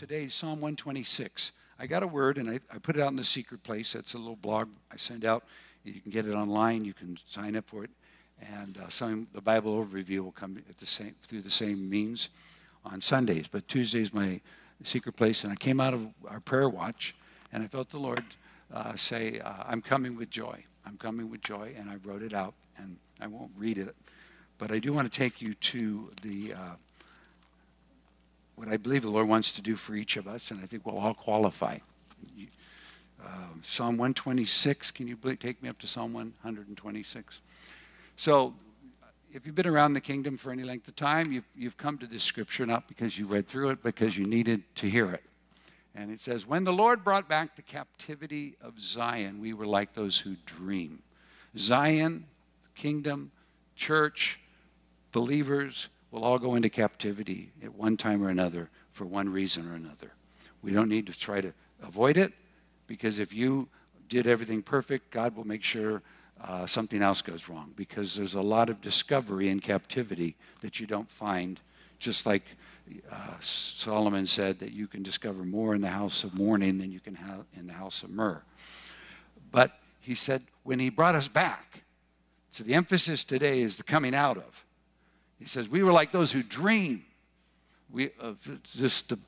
today Psalm 126. I got a word and I, I put it out in the secret place. That's a little blog I send out. You can get it online. You can sign up for it. And uh, some the Bible overview will come at the same through the same means on Sundays. But Tuesday's my secret place. And I came out of our prayer watch and I felt the Lord uh, say, uh, I'm coming with joy. I'm coming with joy. And I wrote it out. And I won't read it. But I do want to take you to the uh, what I believe the Lord wants to do for each of us, and I think we'll all qualify. Uh, Psalm 126, can you take me up to Psalm 126? So, if you've been around the kingdom for any length of time, you've, you've come to this scripture not because you read through it, because you needed to hear it. And it says, When the Lord brought back the captivity of Zion, we were like those who dream. Zion, kingdom, church, believers, will all go into captivity at one time or another for one reason or another. We don't need to try to avoid it because if you did everything perfect, God will make sure uh, something else goes wrong because there's a lot of discovery in captivity that you don't find, just like uh, Solomon said that you can discover more in the house of mourning than you can have in the house of myrrh. But he said, when he brought us back, so the emphasis today is the coming out of. He says, We were like those who dream. We uh, just, the,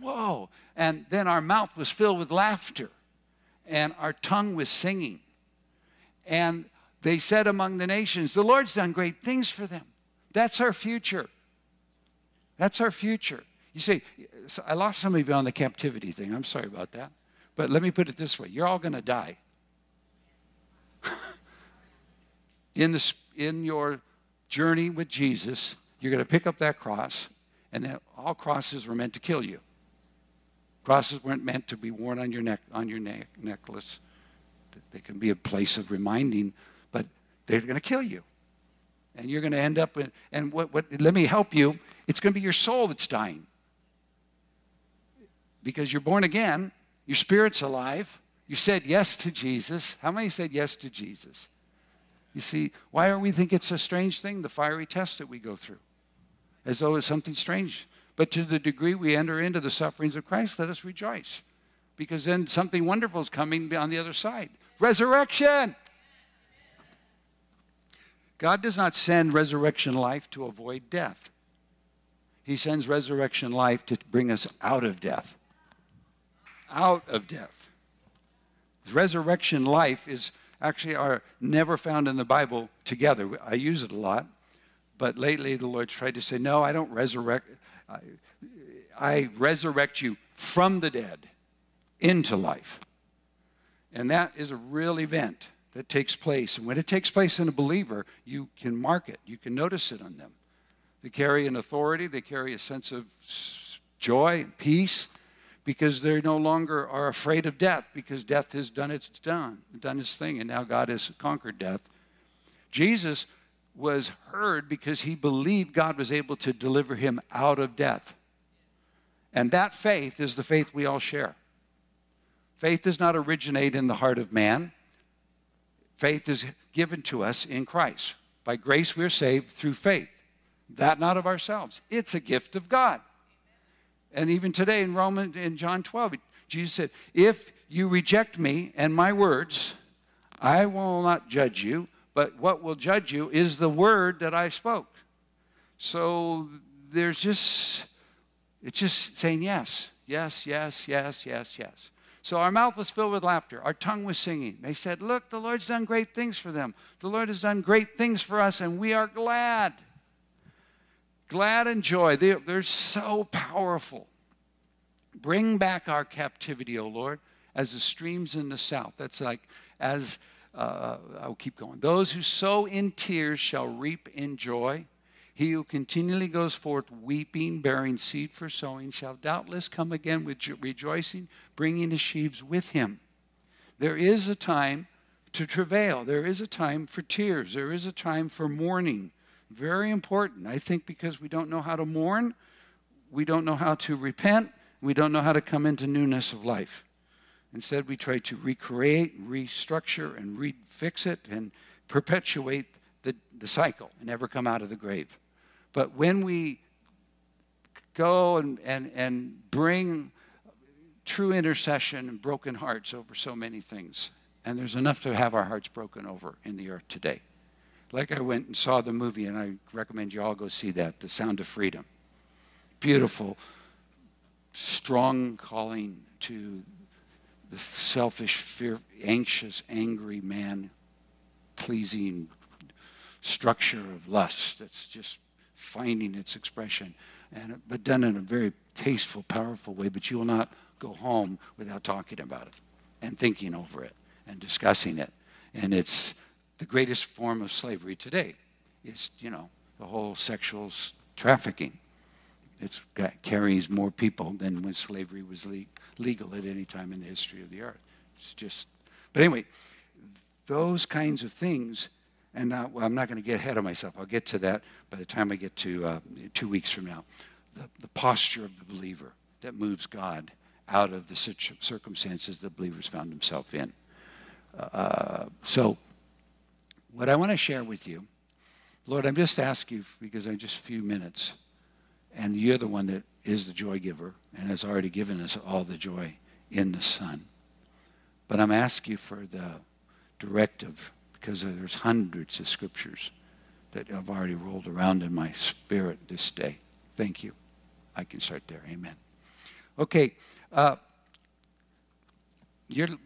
whoa. And then our mouth was filled with laughter, and our tongue was singing. And they said among the nations, The Lord's done great things for them. That's our future. That's our future. You see, I lost some of you on the captivity thing. I'm sorry about that. But let me put it this way you're all going to die. in, the, in your journey with Jesus, you're going to pick up that cross, and that all crosses were meant to kill you. Crosses weren't meant to be worn on your neck on your neck necklace. They can be a place of reminding, but they're going to kill you, and you're going to end up. In, and what, what? Let me help you. It's going to be your soul that's dying because you're born again. Your spirit's alive. You said yes to Jesus. How many said yes to Jesus? You see, why are we think it's a strange thing, the fiery test that we go through? As though it's something strange. But to the degree we enter into the sufferings of Christ, let us rejoice. Because then something wonderful is coming on the other side. Resurrection! God does not send resurrection life to avoid death. He sends resurrection life to bring us out of death. Out of death. Resurrection life is actually are never found in the Bible together. I use it a lot, but lately the Lord tried to say, no, I don't resurrect. I, I resurrect you from the dead into life. And that is a real event that takes place. And when it takes place in a believer, you can mark it, you can notice it on them. They carry an authority, they carry a sense of joy, peace, because they no longer are afraid of death because death has done its done, done its thing, and now God has conquered death. Jesus was heard because he believed God was able to deliver him out of death. And that faith is the faith we all share. Faith does not originate in the heart of man. Faith is given to us in Christ. By grace we are saved through faith. That not of ourselves. It's a gift of God. And even today in Romans in John 12, Jesus said, If you reject me and my words, I will not judge you, but what will judge you is the word that I spoke. So there's just, it's just saying yes, yes, yes, yes, yes, yes. So our mouth was filled with laughter. Our tongue was singing. They said, Look, the Lord's done great things for them. The Lord has done great things for us, and we are glad glad and joy. They, they're so powerful. Bring back our captivity, O Lord, as the streams in the south. That's like, as uh, I'll keep going. Those who sow in tears shall reap in joy. He who continually goes forth weeping, bearing seed for sowing, shall doubtless come again with rejoicing, bringing his sheaves with him. There is a time to travail. There is a time for tears. There is a time for mourning. Very important. I think because we don't know how to mourn, we don't know how to repent, we don't know how to come into newness of life. Instead, we try to recreate, restructure, and refix it and perpetuate the, the cycle and never come out of the grave. But when we go and, and, and bring true intercession and broken hearts over so many things. And there's enough to have our hearts broken over in the earth today. Like I went and saw the movie, and I recommend you all go see that, The Sound of Freedom. Beautiful, strong calling to the selfish, fear, anxious, angry man, pleasing structure of lust that's just finding its expression, and but done in a very tasteful, powerful way. But you will not go home without talking about it and thinking over it and discussing it. And it's the greatest form of slavery today. Is you know the whole sexual trafficking. It carries more people than when slavery was le- legal at any time in the history of the earth. It's just, but anyway, those kinds of things. And well, I'm not going to get ahead of myself. I'll get to that by the time I get to uh, two weeks from now. The, the posture of the believer that moves God out of the circumstances the believer's found himself in. Uh, so, what I want to share with you, Lord, I'm just asking you because I'm just a few minutes, and you're the one that is the joy giver and has already given us all the joy in the Son. But I'm asking you for the directive because there's hundreds of scriptures that have already rolled around in my spirit this day. Thank you. I can start there. Amen. Okay. Uh,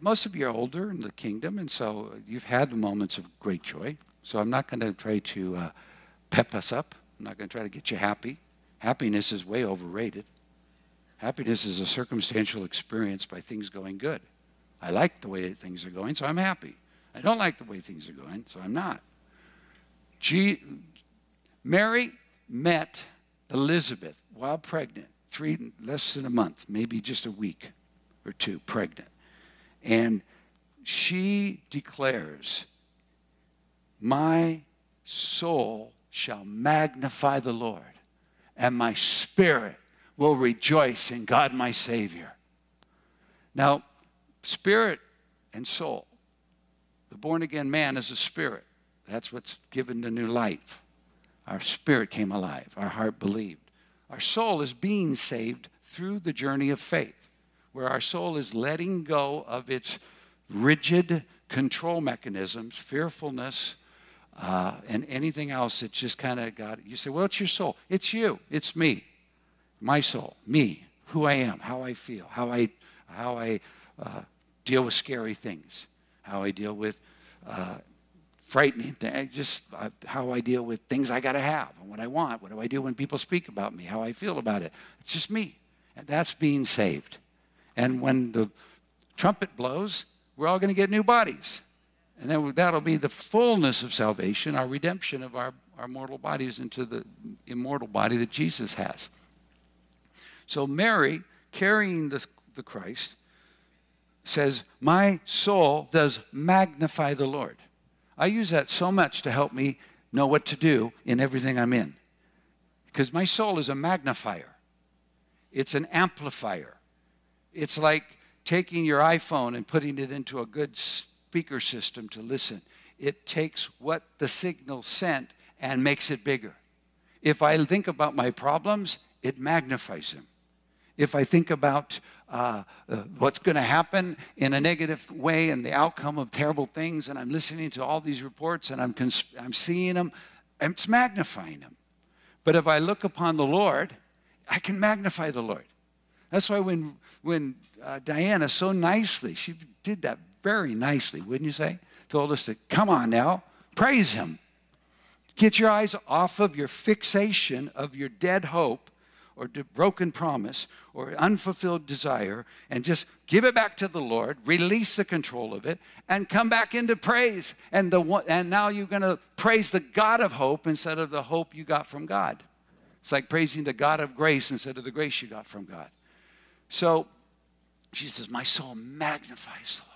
most of you are older in the kingdom, and so you've had moments of great joy. So I'm not going to try to uh, pep us up. I'm not going to try to get you happy. Happiness is way overrated. Happiness is a circumstantial experience by things going good. I like the way things are going, so I'm happy. I don't like the way things are going, so I'm not. Mary met Elizabeth while pregnant, three less than a month, maybe just a week or two pregnant. And she declares, My soul shall magnify the Lord, and my spirit will rejoice in God my Savior. Now, spirit and soul. The born again man is a spirit. That's what's given the new life. Our spirit came alive, our heart believed. Our soul is being saved through the journey of faith, where our soul is letting go of its rigid control mechanisms, fearfulness, uh, and anything else that just kind of got. You say, well, it's your soul. It's you. It's me. My soul. Me. Who I am. How I feel. How I, how I uh, deal with scary things. How I deal with uh, frightening things. Just uh, how I deal with things I got to have and what I want. What do I do when people speak about me? How I feel about it. It's just me. And that's being saved. And when the trumpet blows, we're all going to get new bodies. And then that'll be the fullness of salvation, our redemption of our, our mortal bodies into the immortal body that Jesus has. So Mary, carrying the, the Christ, says, My soul does magnify the Lord. I use that so much to help me know what to do in everything I'm in. Because my soul is a magnifier, it's an amplifier. It's like taking your iPhone and putting it into a good speaker system to listen. It takes what the signal sent and makes it bigger. If I think about my problems, it magnifies them. If I think about uh, uh, what's going to happen in a negative way and the outcome of terrible things, and I'm listening to all these reports and I'm, cons- I'm seeing them, it's magnifying them. But if I look upon the Lord, I can magnify the Lord. That's why when, when uh, Diana so nicely, she did that very nicely, wouldn't you say? Told us to come on now, praise Him. Get your eyes off of your fixation of your dead hope or broken promise or unfulfilled desire and just give it back to the Lord, release the control of it, and come back into praise. And, the, and now you're going to praise the God of hope instead of the hope you got from God. It's like praising the God of grace instead of the grace you got from God. So she says, My soul magnifies the Lord.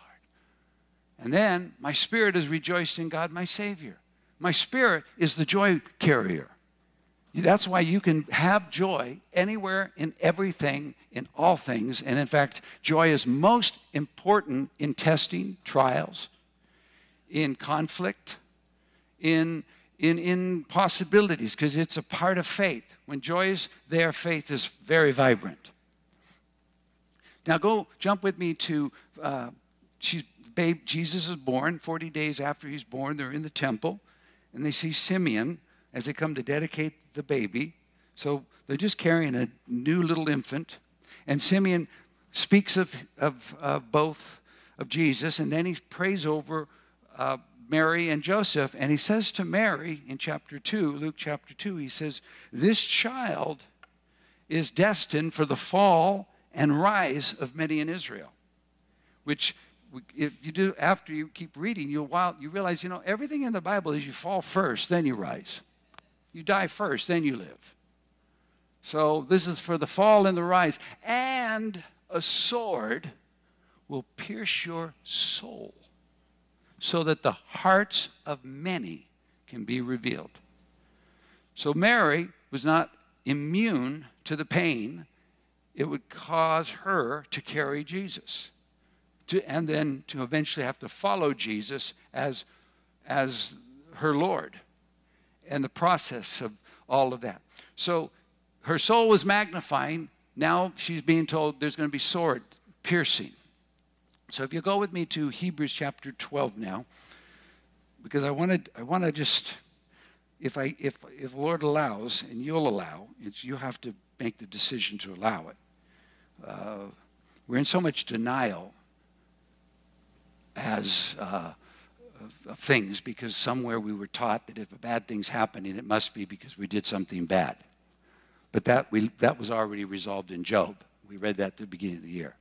And then my spirit is rejoiced in God, my Savior. My spirit is the joy carrier. That's why you can have joy anywhere, in everything, in all things. And in fact, joy is most important in testing, trials, in conflict, in, in, in possibilities, because it's a part of faith. When joy is there, faith is very vibrant. Now go jump with me to uh, she's, babe. Jesus is born. Forty days after he's born, they're in the temple, and they see Simeon as they come to dedicate the baby. So they're just carrying a new little infant, and Simeon speaks of of uh, both of Jesus, and then he prays over uh, Mary and Joseph, and he says to Mary in chapter two, Luke chapter two, he says, "This child." Is destined for the fall and rise of many in Israel, which if you do after you keep reading, you while you realize you know everything in the Bible is you fall first, then you rise. You die first, then you live. So this is for the fall and the rise, and a sword will pierce your soul, so that the hearts of many can be revealed. So Mary was not immune to the pain it would cause her to carry Jesus. To, and then to eventually have to follow Jesus as, as her Lord. And the process of all of that. So her soul was magnifying. Now she's being told there's going to be sword piercing. So if you go with me to Hebrews chapter 12 now, because I want to I want to just if I if if Lord allows and you'll allow, you have to make the decision to allow it uh, we're in so much denial as uh, of, things because somewhere we were taught that if a bad thing's happening, it must be because we did something bad. But that, we, that was already resolved in Job. We read that at the beginning of the year.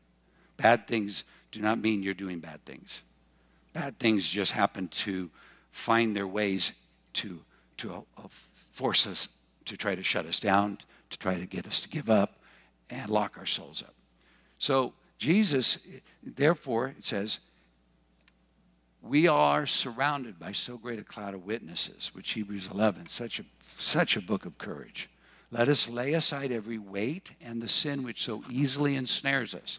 Bad things do not mean you're doing bad things. Bad things just happen to find their ways to, to uh, force us to try to shut us down, to try to get us to give up, and lock our souls up. So, Jesus, therefore, it says, we are surrounded by so great a cloud of witnesses, which Hebrews 11, such a, such a book of courage. Let us lay aside every weight and the sin which so easily ensnares us.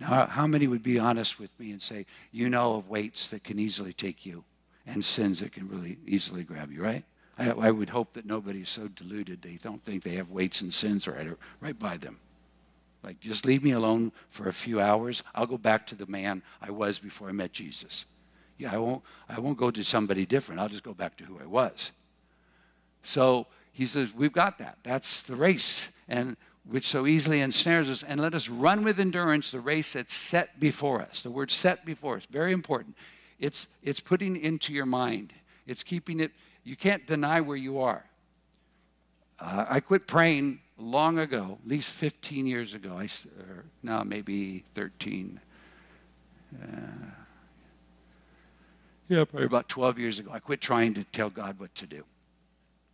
Now, how many would be honest with me and say, you know of weights that can easily take you and sins that can really easily grab you, right? I, I would hope that nobody's so deluded they don't think they have weights and sins right, right by them. Like, just leave me alone for a few hours. I'll go back to the man I was before I met Jesus. Yeah, I won't, I won't go to somebody different. I'll just go back to who I was. So he says, We've got that. That's the race, and which so easily ensnares us. And let us run with endurance the race that's set before us. The word set before us, very important. It's, it's putting into your mind, it's keeping it, you can't deny where you are. Uh, I quit praying long ago, at least 15 years ago, I, or now maybe 13. Uh, yeah, probably about 12 years ago, I quit trying to tell God what to do.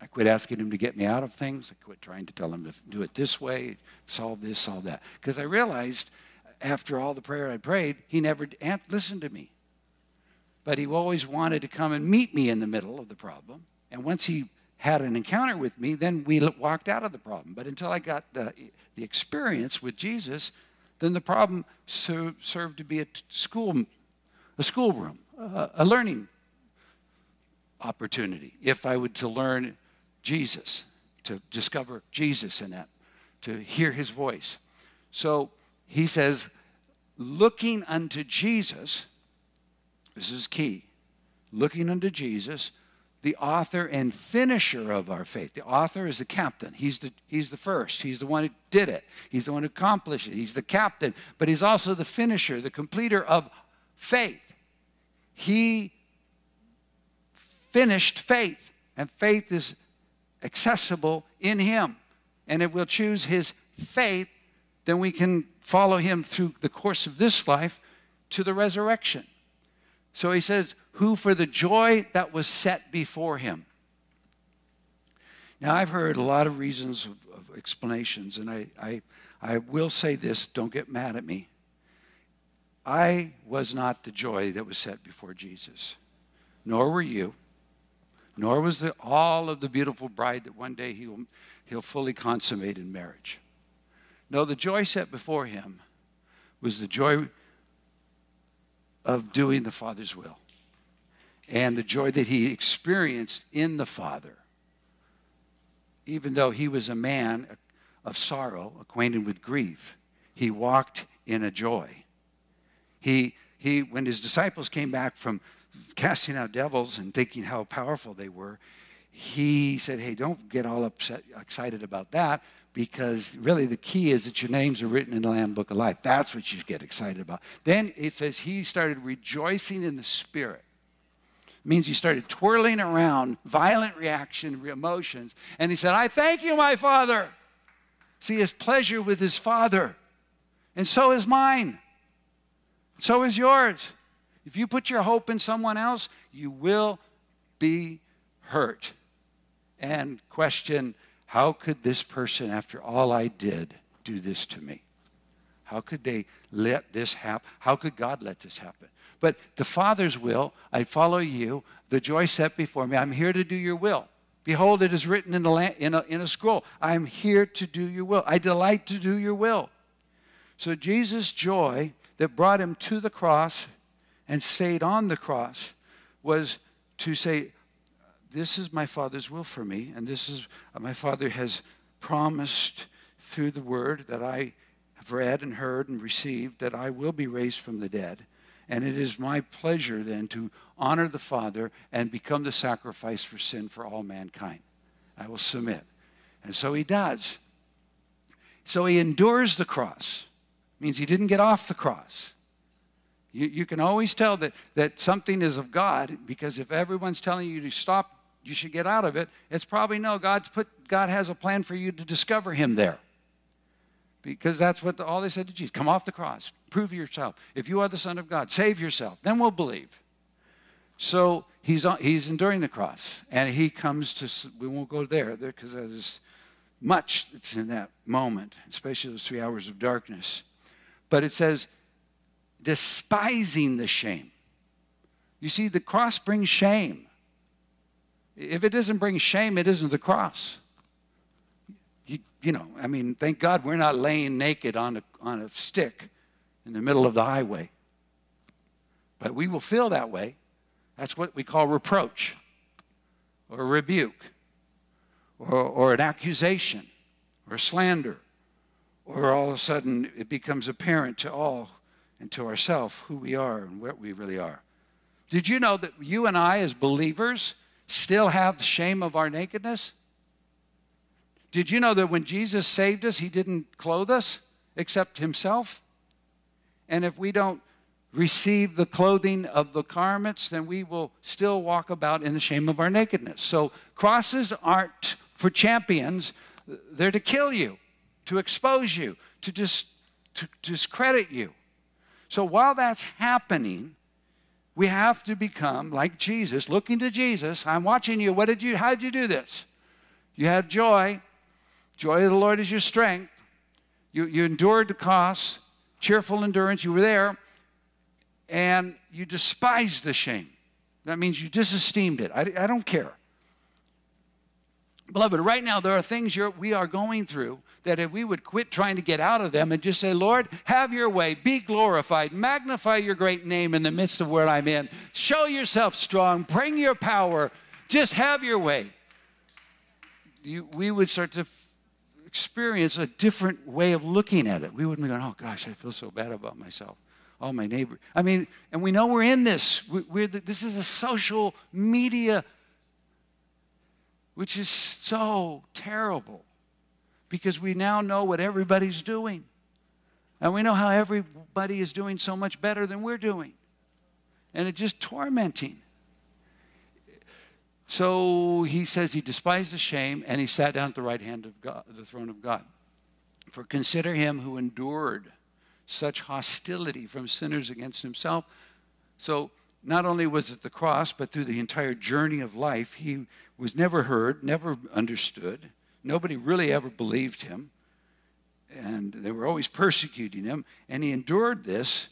I quit asking Him to get me out of things. I quit trying to tell Him to do it this way, solve this, solve that. Because I realized after all the prayer I prayed, He never listened to me. But He always wanted to come and meet me in the middle of the problem. And once He had an encounter with me, then we walked out of the problem. But until I got the, the experience with Jesus, then the problem ser- served to be a school, a schoolroom, uh, a learning opportunity. If I would to learn Jesus, to discover Jesus in that, to hear his voice. So he says, looking unto Jesus, this is key, looking unto Jesus, the author and finisher of our faith. The author is the captain. He's the, he's the first. He's the one who did it. He's the one who accomplished it. He's the captain, but he's also the finisher, the completer of faith. He finished faith, and faith is accessible in him. And if we'll choose his faith, then we can follow him through the course of this life to the resurrection. So he says, who for the joy that was set before him. Now, I've heard a lot of reasons of, of explanations, and I, I, I will say this don't get mad at me. I was not the joy that was set before Jesus, nor were you, nor was the, all of the beautiful bride that one day he'll, he'll fully consummate in marriage. No, the joy set before him was the joy of doing the Father's will and the joy that he experienced in the Father. Even though he was a man of sorrow, acquainted with grief, he walked in a joy. He, he, when his disciples came back from casting out devils and thinking how powerful they were, he said, Hey, don't get all upset, excited about that because really the key is that your names are written in the Lamb Book of Life. That's what you get excited about. Then it says he started rejoicing in the Spirit. Means he started twirling around, violent reaction, emotions, and he said, I thank you, my Father. See, his pleasure with his Father. And so is mine. So is yours. If you put your hope in someone else, you will be hurt. And question, how could this person, after all I did, do this to me? How could they let this happen? How could God let this happen? But the Father's will, I follow you, the joy set before me. I'm here to do your will. Behold, it is written in, the, in, a, in a scroll. I'm here to do your will. I delight to do your will. So Jesus' joy that brought him to the cross and stayed on the cross was to say, This is my Father's will for me, and this is uh, my Father has promised through the word that I have read and heard and received that I will be raised from the dead. And it is my pleasure then to honor the Father and become the sacrifice for sin for all mankind. I will submit. And so he does. So he endures the cross. It means he didn't get off the cross. You, you can always tell that, that something is of God because if everyone's telling you to stop, you should get out of it, it's probably no, God's put, God has a plan for you to discover him there. Because that's what the, all they said to Jesus come off the cross, prove yourself. If you are the Son of God, save yourself. Then we'll believe. So he's, uh, he's enduring the cross, and he comes to, we won't go there there, because there's much that's in that moment, especially those three hours of darkness. But it says, despising the shame. You see, the cross brings shame. If it doesn't bring shame, it isn't the cross. You, you know, I mean, thank God we're not laying naked on a, on a stick in the middle of the highway. But we will feel that way. That's what we call reproach or rebuke or, or an accusation or slander. Or all of a sudden it becomes apparent to all and to ourselves who we are and what we really are. Did you know that you and I, as believers, still have the shame of our nakedness? Did you know that when Jesus saved us, he didn't clothe us except himself? And if we don't receive the clothing of the garments, then we will still walk about in the shame of our nakedness. So crosses aren't for champions, they're to kill you, to expose you, to, dis- to discredit you. So while that's happening, we have to become like Jesus, looking to Jesus. I'm watching you. What did you, how did you do this? You had joy. Joy of the Lord is your strength. You, you endured the cost, cheerful endurance. You were there. And you despised the shame. That means you disesteemed it. I, I don't care. Beloved, right now there are things we are going through that if we would quit trying to get out of them and just say, Lord, have your way, be glorified, magnify your great name in the midst of where I'm in, show yourself strong, bring your power, just have your way. You, we would start to experience a different way of looking at it. We wouldn't be going, oh gosh, I feel so bad about myself. Oh, my neighbor. I mean, and we know we're in this. We're the, this is a social media, which is so terrible because we now know what everybody's doing. And we know how everybody is doing so much better than we're doing. And it's just tormenting. So he says he despised the shame and he sat down at the right hand of God, the throne of God. For consider him who endured such hostility from sinners against himself. So not only was it the cross, but through the entire journey of life, he was never heard, never understood. Nobody really ever believed him. And they were always persecuting him. And he endured this.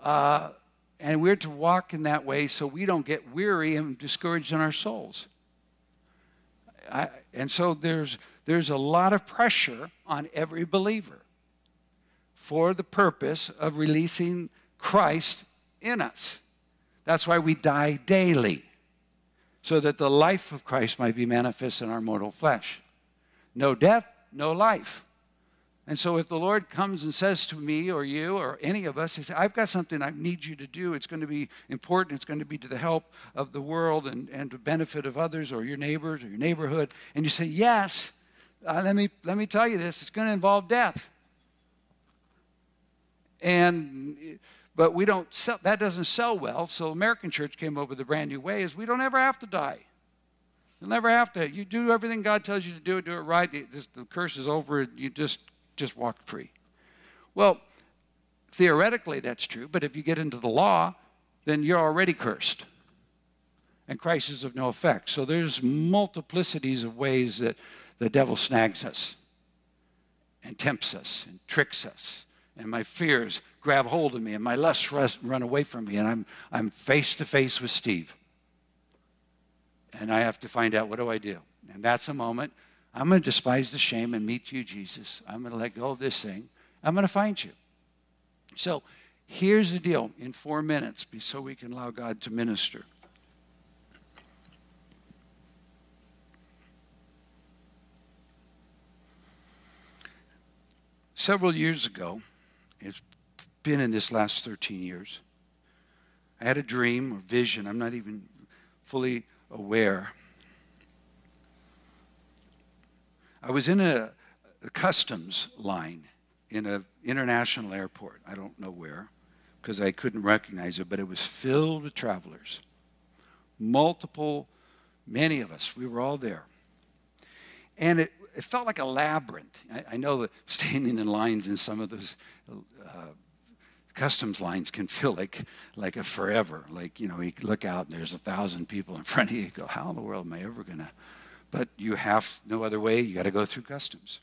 Uh, and we're to walk in that way so we don't get weary and discouraged in our souls. I, and so there's, there's a lot of pressure on every believer for the purpose of releasing Christ in us. That's why we die daily, so that the life of Christ might be manifest in our mortal flesh. No death, no life. And so if the Lord comes and says to me or you or any of us, he says, I've got something I need you to do. It's going to be important. It's going to be to the help of the world and, and to benefit of others or your neighbors or your neighborhood. And you say, yes, uh, let, me, let me tell you this. It's going to involve death. And, but we don't sell, that doesn't sell well. So American church came up with a brand new way is we don't ever have to die. You'll never have to. You do everything God tells you to do, do it right. The, this, the curse is over. You just just walk free. Well, theoretically that's true, but if you get into the law, then you're already cursed. And Christ is of no effect. So there's multiplicities of ways that the devil snags us and tempts us and tricks us. And my fears grab hold of me and my lusts run away from me. And I'm, I'm face to face with Steve. And I have to find out what do I do? And that's a moment I'm going to despise the shame and meet you, Jesus. I'm going to let go of this thing. I'm going to find you. So here's the deal in four minutes, so we can allow God to minister. Several years ago, it's been in this last 13 years, I had a dream or vision. I'm not even fully aware I was in a, customs line in an international airport. I don't know where because I couldn't recognize it, but it was filled with travelers. Multiple, many of us, we were all there. And it, it felt like a labyrinth. I, I, know that standing in lines in some of those uh, customs lines can feel like, like a forever. Like, you know, you look out and there's a thousand people in front of you. You go, how in the world am I ever going to but you have no other way. You got to go through customs.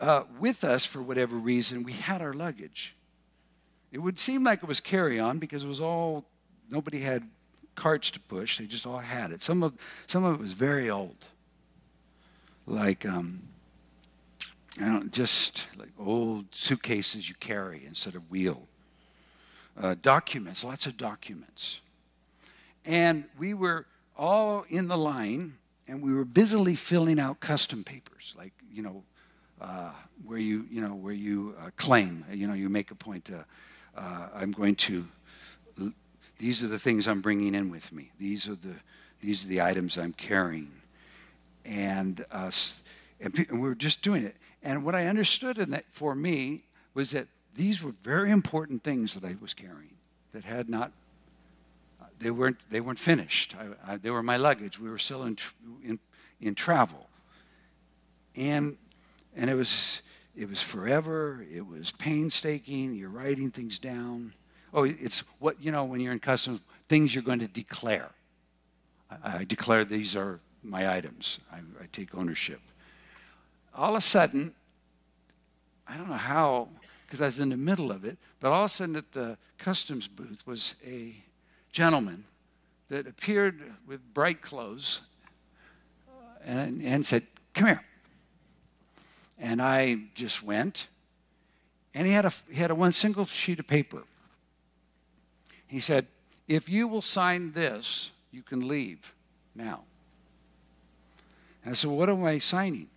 Uh, with us, for whatever reason, we had our luggage. It would seem like it was carry on because it was all, nobody had carts to push. They just all had it. Some of, some of it was very old. Like, um, I don't just like old suitcases you carry instead of wheel. Uh, documents, lots of documents. And we were all in the line and we were busily filling out custom papers, like you know, uh, where you you know where you uh, claim, you know, you make a point. Uh, I'm going to. These are the things I'm bringing in with me. These are the these are the items I'm carrying, and uh, and, and we were just doing it. And what I understood in that for me was that these were very important things that I was carrying that had not they weren't they weren't finished. I, I, they were my luggage. We were still in, in in travel, and and it was it was forever. It was painstaking. You're writing things down. Oh, it's what you know when you're in customs things you're going to declare. I, I declare these are my items. I, I take ownership. All of a sudden, I don't know how, because I was in the middle of it, but all of a sudden at the customs booth was a gentleman that appeared with bright clothes uh, and, and said, Come here. And I just went, and he had, a, he had a one single sheet of paper. He said, If you will sign this, you can leave now. And I said, What am I signing?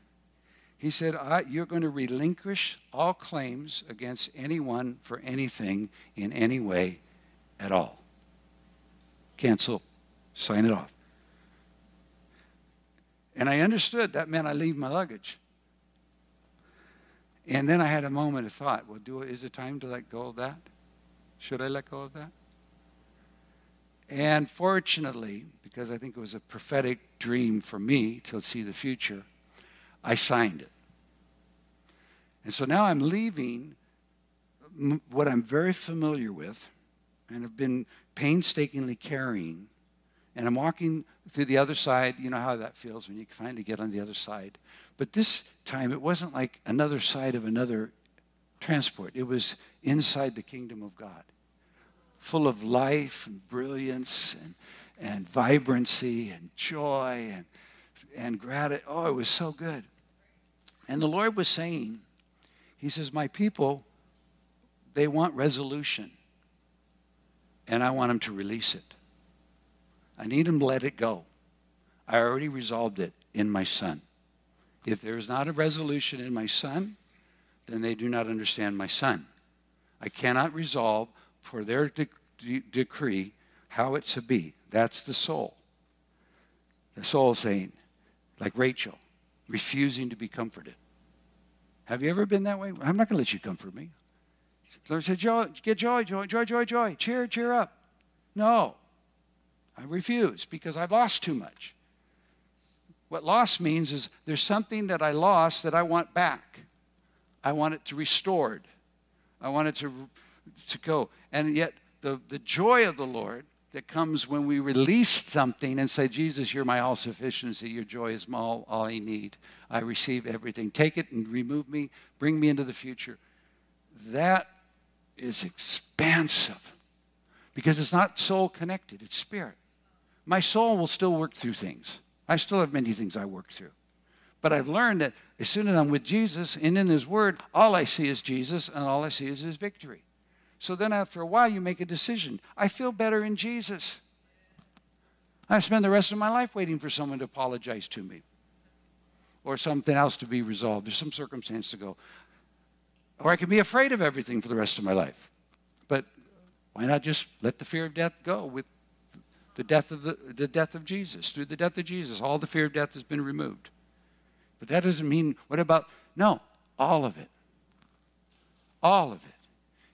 He said, You're going to relinquish all claims against anyone for anything in any way at all cancel, sign it off. And I understood that meant I leave my luggage. And then I had a moment of thought, well, do, is it time to let go of that? Should I let go of that? And fortunately, because I think it was a prophetic dream for me to see the future, I signed it. And so now I'm leaving what I'm very familiar with and have been painstakingly carrying. And I'm walking through the other side. You know how that feels when you finally get on the other side. But this time, it wasn't like another side of another transport. It was inside the kingdom of God, full of life and brilliance and, and vibrancy and joy and, and gratitude. Oh, it was so good. And the Lord was saying, He says, My people, they want resolution and I want him to release it. I need him to let it go. I already resolved it in my son. If there is not a resolution in my son, then they do not understand my Son. I cannot resolve for their de- de- decree how it to be. That's the soul. The soul saying, like Rachel, refusing to be comforted. Have you ever been that way? I'm not going to let you comfort me. Lord said, joy, get joy, joy, joy, joy, joy. Cheer, cheer up. No. I refuse because I've lost too much. What loss means is there's something that I lost that I want back. I want it to restored. I want it to, to go. And yet the, the joy of the Lord that comes when we release something and say, Jesus, you're my all sufficiency. Your joy is my all, all I need. I receive everything. Take it and remove me. Bring me into the future. That is expansive because it's not soul connected, it's spirit. My soul will still work through things. I still have many things I work through. But I've learned that as soon as I'm with Jesus and in His Word, all I see is Jesus and all I see is His victory. So then after a while, you make a decision. I feel better in Jesus. I spend the rest of my life waiting for someone to apologize to me or something else to be resolved or some circumstance to go. Or I can be afraid of everything for the rest of my life. But why not just let the fear of death go with the death of the, the death of Jesus? Through the death of Jesus, all the fear of death has been removed. But that doesn't mean what about no, all of it. All of it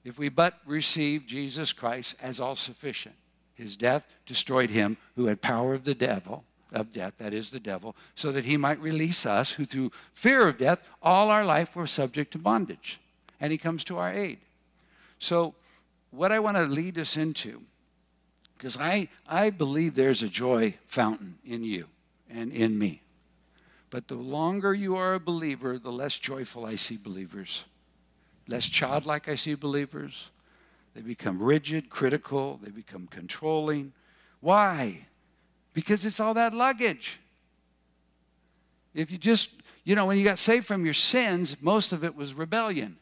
if we but receive Jesus Christ as all sufficient. His death destroyed him who had power of the devil, of death, that is the devil, so that he might release us who through fear of death all our life were subject to bondage. And he comes to our aid. So what I want to lead us into, because I, I believe there's a joy fountain in you and in me. But the longer you are a believer, the less joyful I see believers less childlike I see believers. They become rigid, critical, they become controlling. Why? Because it's all that luggage. If you just, you know, when you got saved from your sins, most of it was rebellion.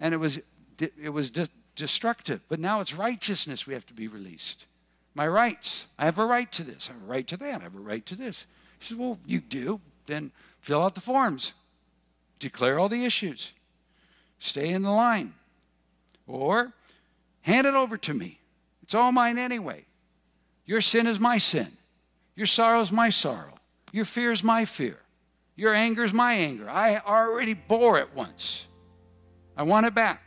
And it was it was de- destructive. But now it's righteousness we have to be released. My rights. I have a right to this. I have a right to that. I have a right to this. He says, Well, you do. Then fill out the forms. Declare all the issues. Stay in the line. Or hand it over to me. It's all mine anyway. Your sin is my sin. Your sorrow is my sorrow. Your fear is my fear. Your anger is my anger. I already bore it once. I want it back.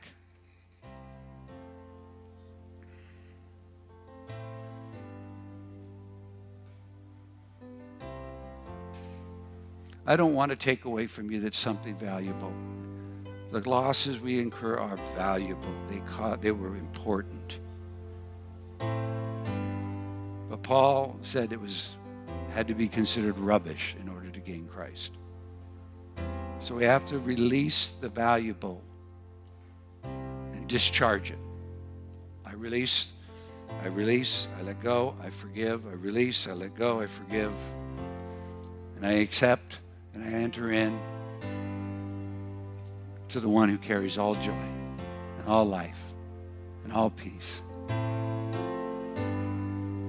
I don't want to take away from you that's something valuable. The losses we incur are valuable. They, they were important. But Paul said it was had to be considered rubbish in order to gain Christ. So we have to release the valuable discharge it. I release, I release, I let go, I forgive, I release, I let go, I forgive, and I accept, and I enter in to the one who carries all joy and all life and all peace.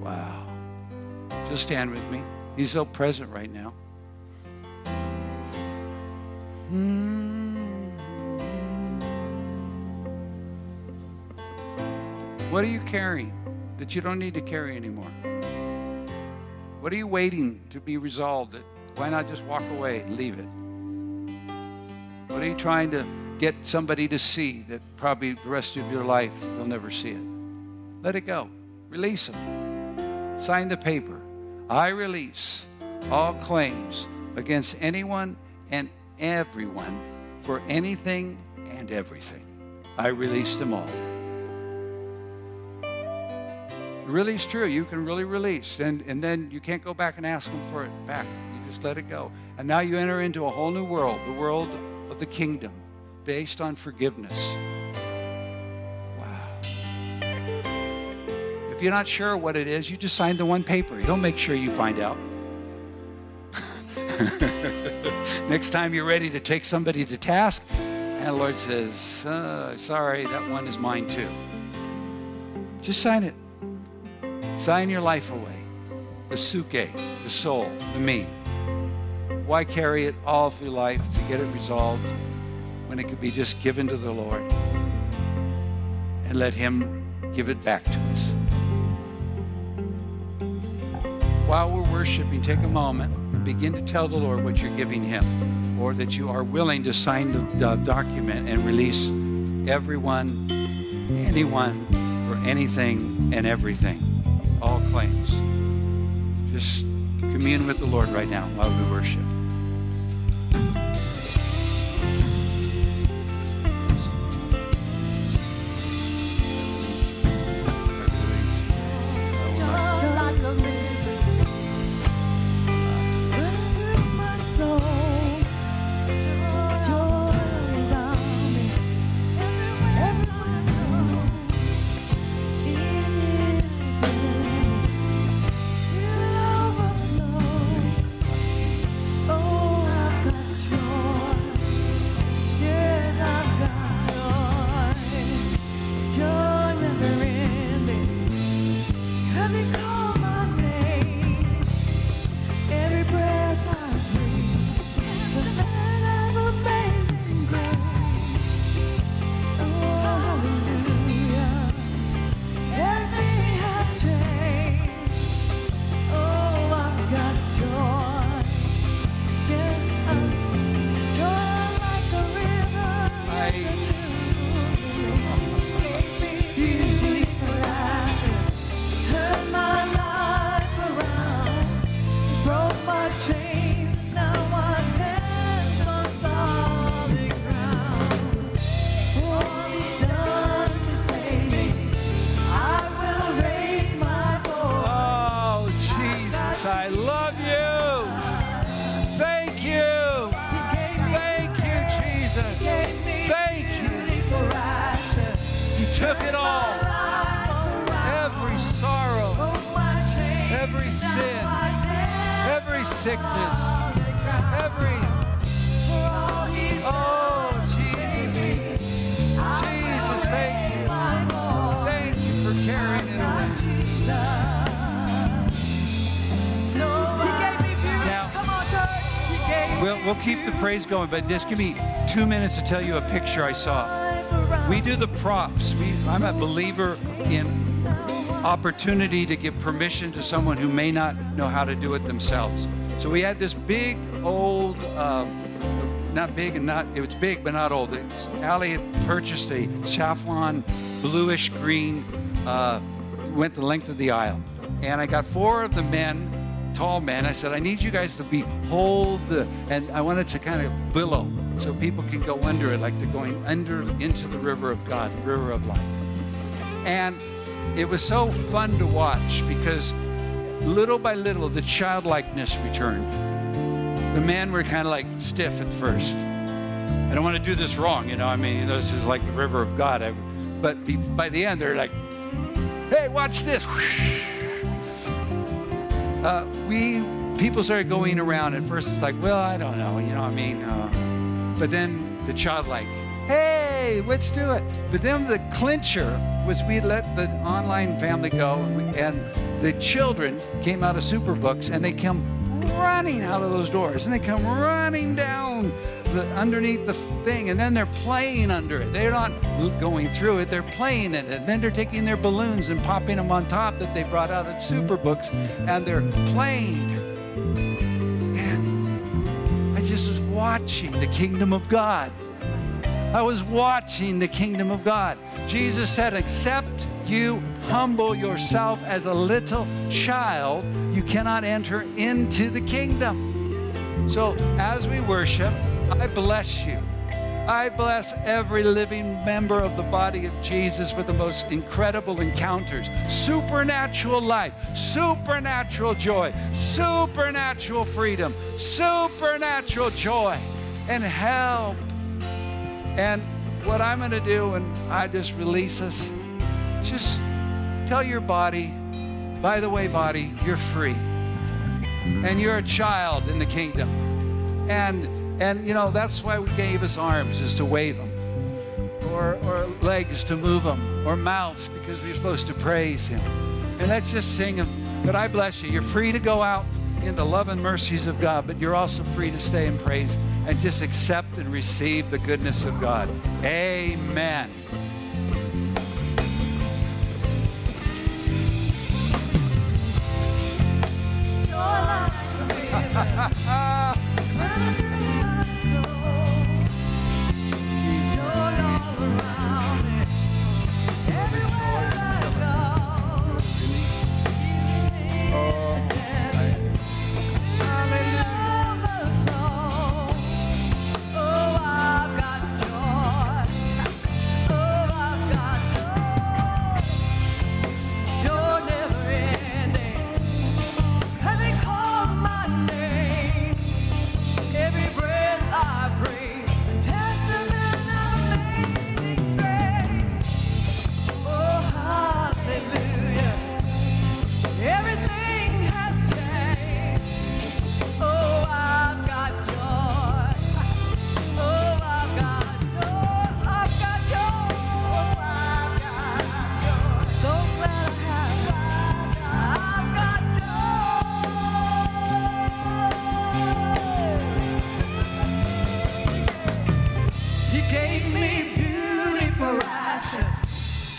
Wow. Just stand with me. He's so present right now. Hmm. What are you carrying that you don't need to carry anymore? What are you waiting to be resolved? That why not just walk away and leave it? What are you trying to get somebody to see that probably the rest of your life they'll never see it? Let it go. Release them. Sign the paper. I release all claims against anyone and everyone for anything and everything. I release them all. Release true. You can really release. And, and then you can't go back and ask them for it back. You just let it go. And now you enter into a whole new world, the world of the kingdom based on forgiveness. Wow. If you're not sure what it is, you just sign the one paper. He'll make sure you find out. Next time you're ready to take somebody to task, and the Lord says, uh, Sorry, that one is mine too. Just sign it. Sign your life away. The psuche, the soul, the me. Why carry it all through life to get it resolved? when it could be just given to the Lord and let Him give it back to us. While we're worshiping, take a moment and begin to tell the Lord what you're giving Him or that you are willing to sign the document and release everyone, anyone, for anything and everything. Claims. Just commune with the Lord right now while we worship. But just give me two minutes to tell you a picture I saw. We do the props. We, I'm a believer in opportunity to give permission to someone who may not know how to do it themselves. So we had this big old, um, not big and not, it was big but not old. Allie had purchased a saffron bluish green, uh, went the length of the aisle. And I got four of the men tall man. I said, I need you guys to be hold the, and I wanted to kind of billow so people can go under it like they're going under into the river of God, the river of life. And it was so fun to watch because little by little the childlikeness returned. The men were kind of like stiff at first. I don't want to do this wrong, you know. I mean, this is like the river of God. I, but by the end, they're like, "Hey, watch this." Uh, we people started going around. At first, it's like, well, I don't know, you know, what I mean, uh, but then the child like, hey, let's do it. But then the clincher was we let the online family go, and the children came out of Superbooks, and they come running out of those doors, and they come running down the, underneath the thing, and then they're playing under it. They're not going through it, they're playing it. And then they're taking their balloons and popping them on top that they brought out at Superbooks, and they're playing. And I just was watching the kingdom of God. I was watching the kingdom of God. Jesus said, Except you humble yourself as a little child, you cannot enter into the kingdom. So as we worship, I bless you. I bless every living member of the body of Jesus with the most incredible encounters, supernatural life, supernatural joy, supernatural freedom, supernatural joy, and help. And what I'm going to do, and I just release us, just tell your body, by the way, body, you're free. And you're a child in the kingdom. And and, you know, that's why we gave us arms, is to wave them, or, or legs to move them, or mouths because we're supposed to praise Him. And let's just sing Him. But I bless you. You're free to go out in the love and mercies of God, but you're also free to stay and praise and just accept and receive the goodness of God. Amen.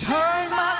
Turned my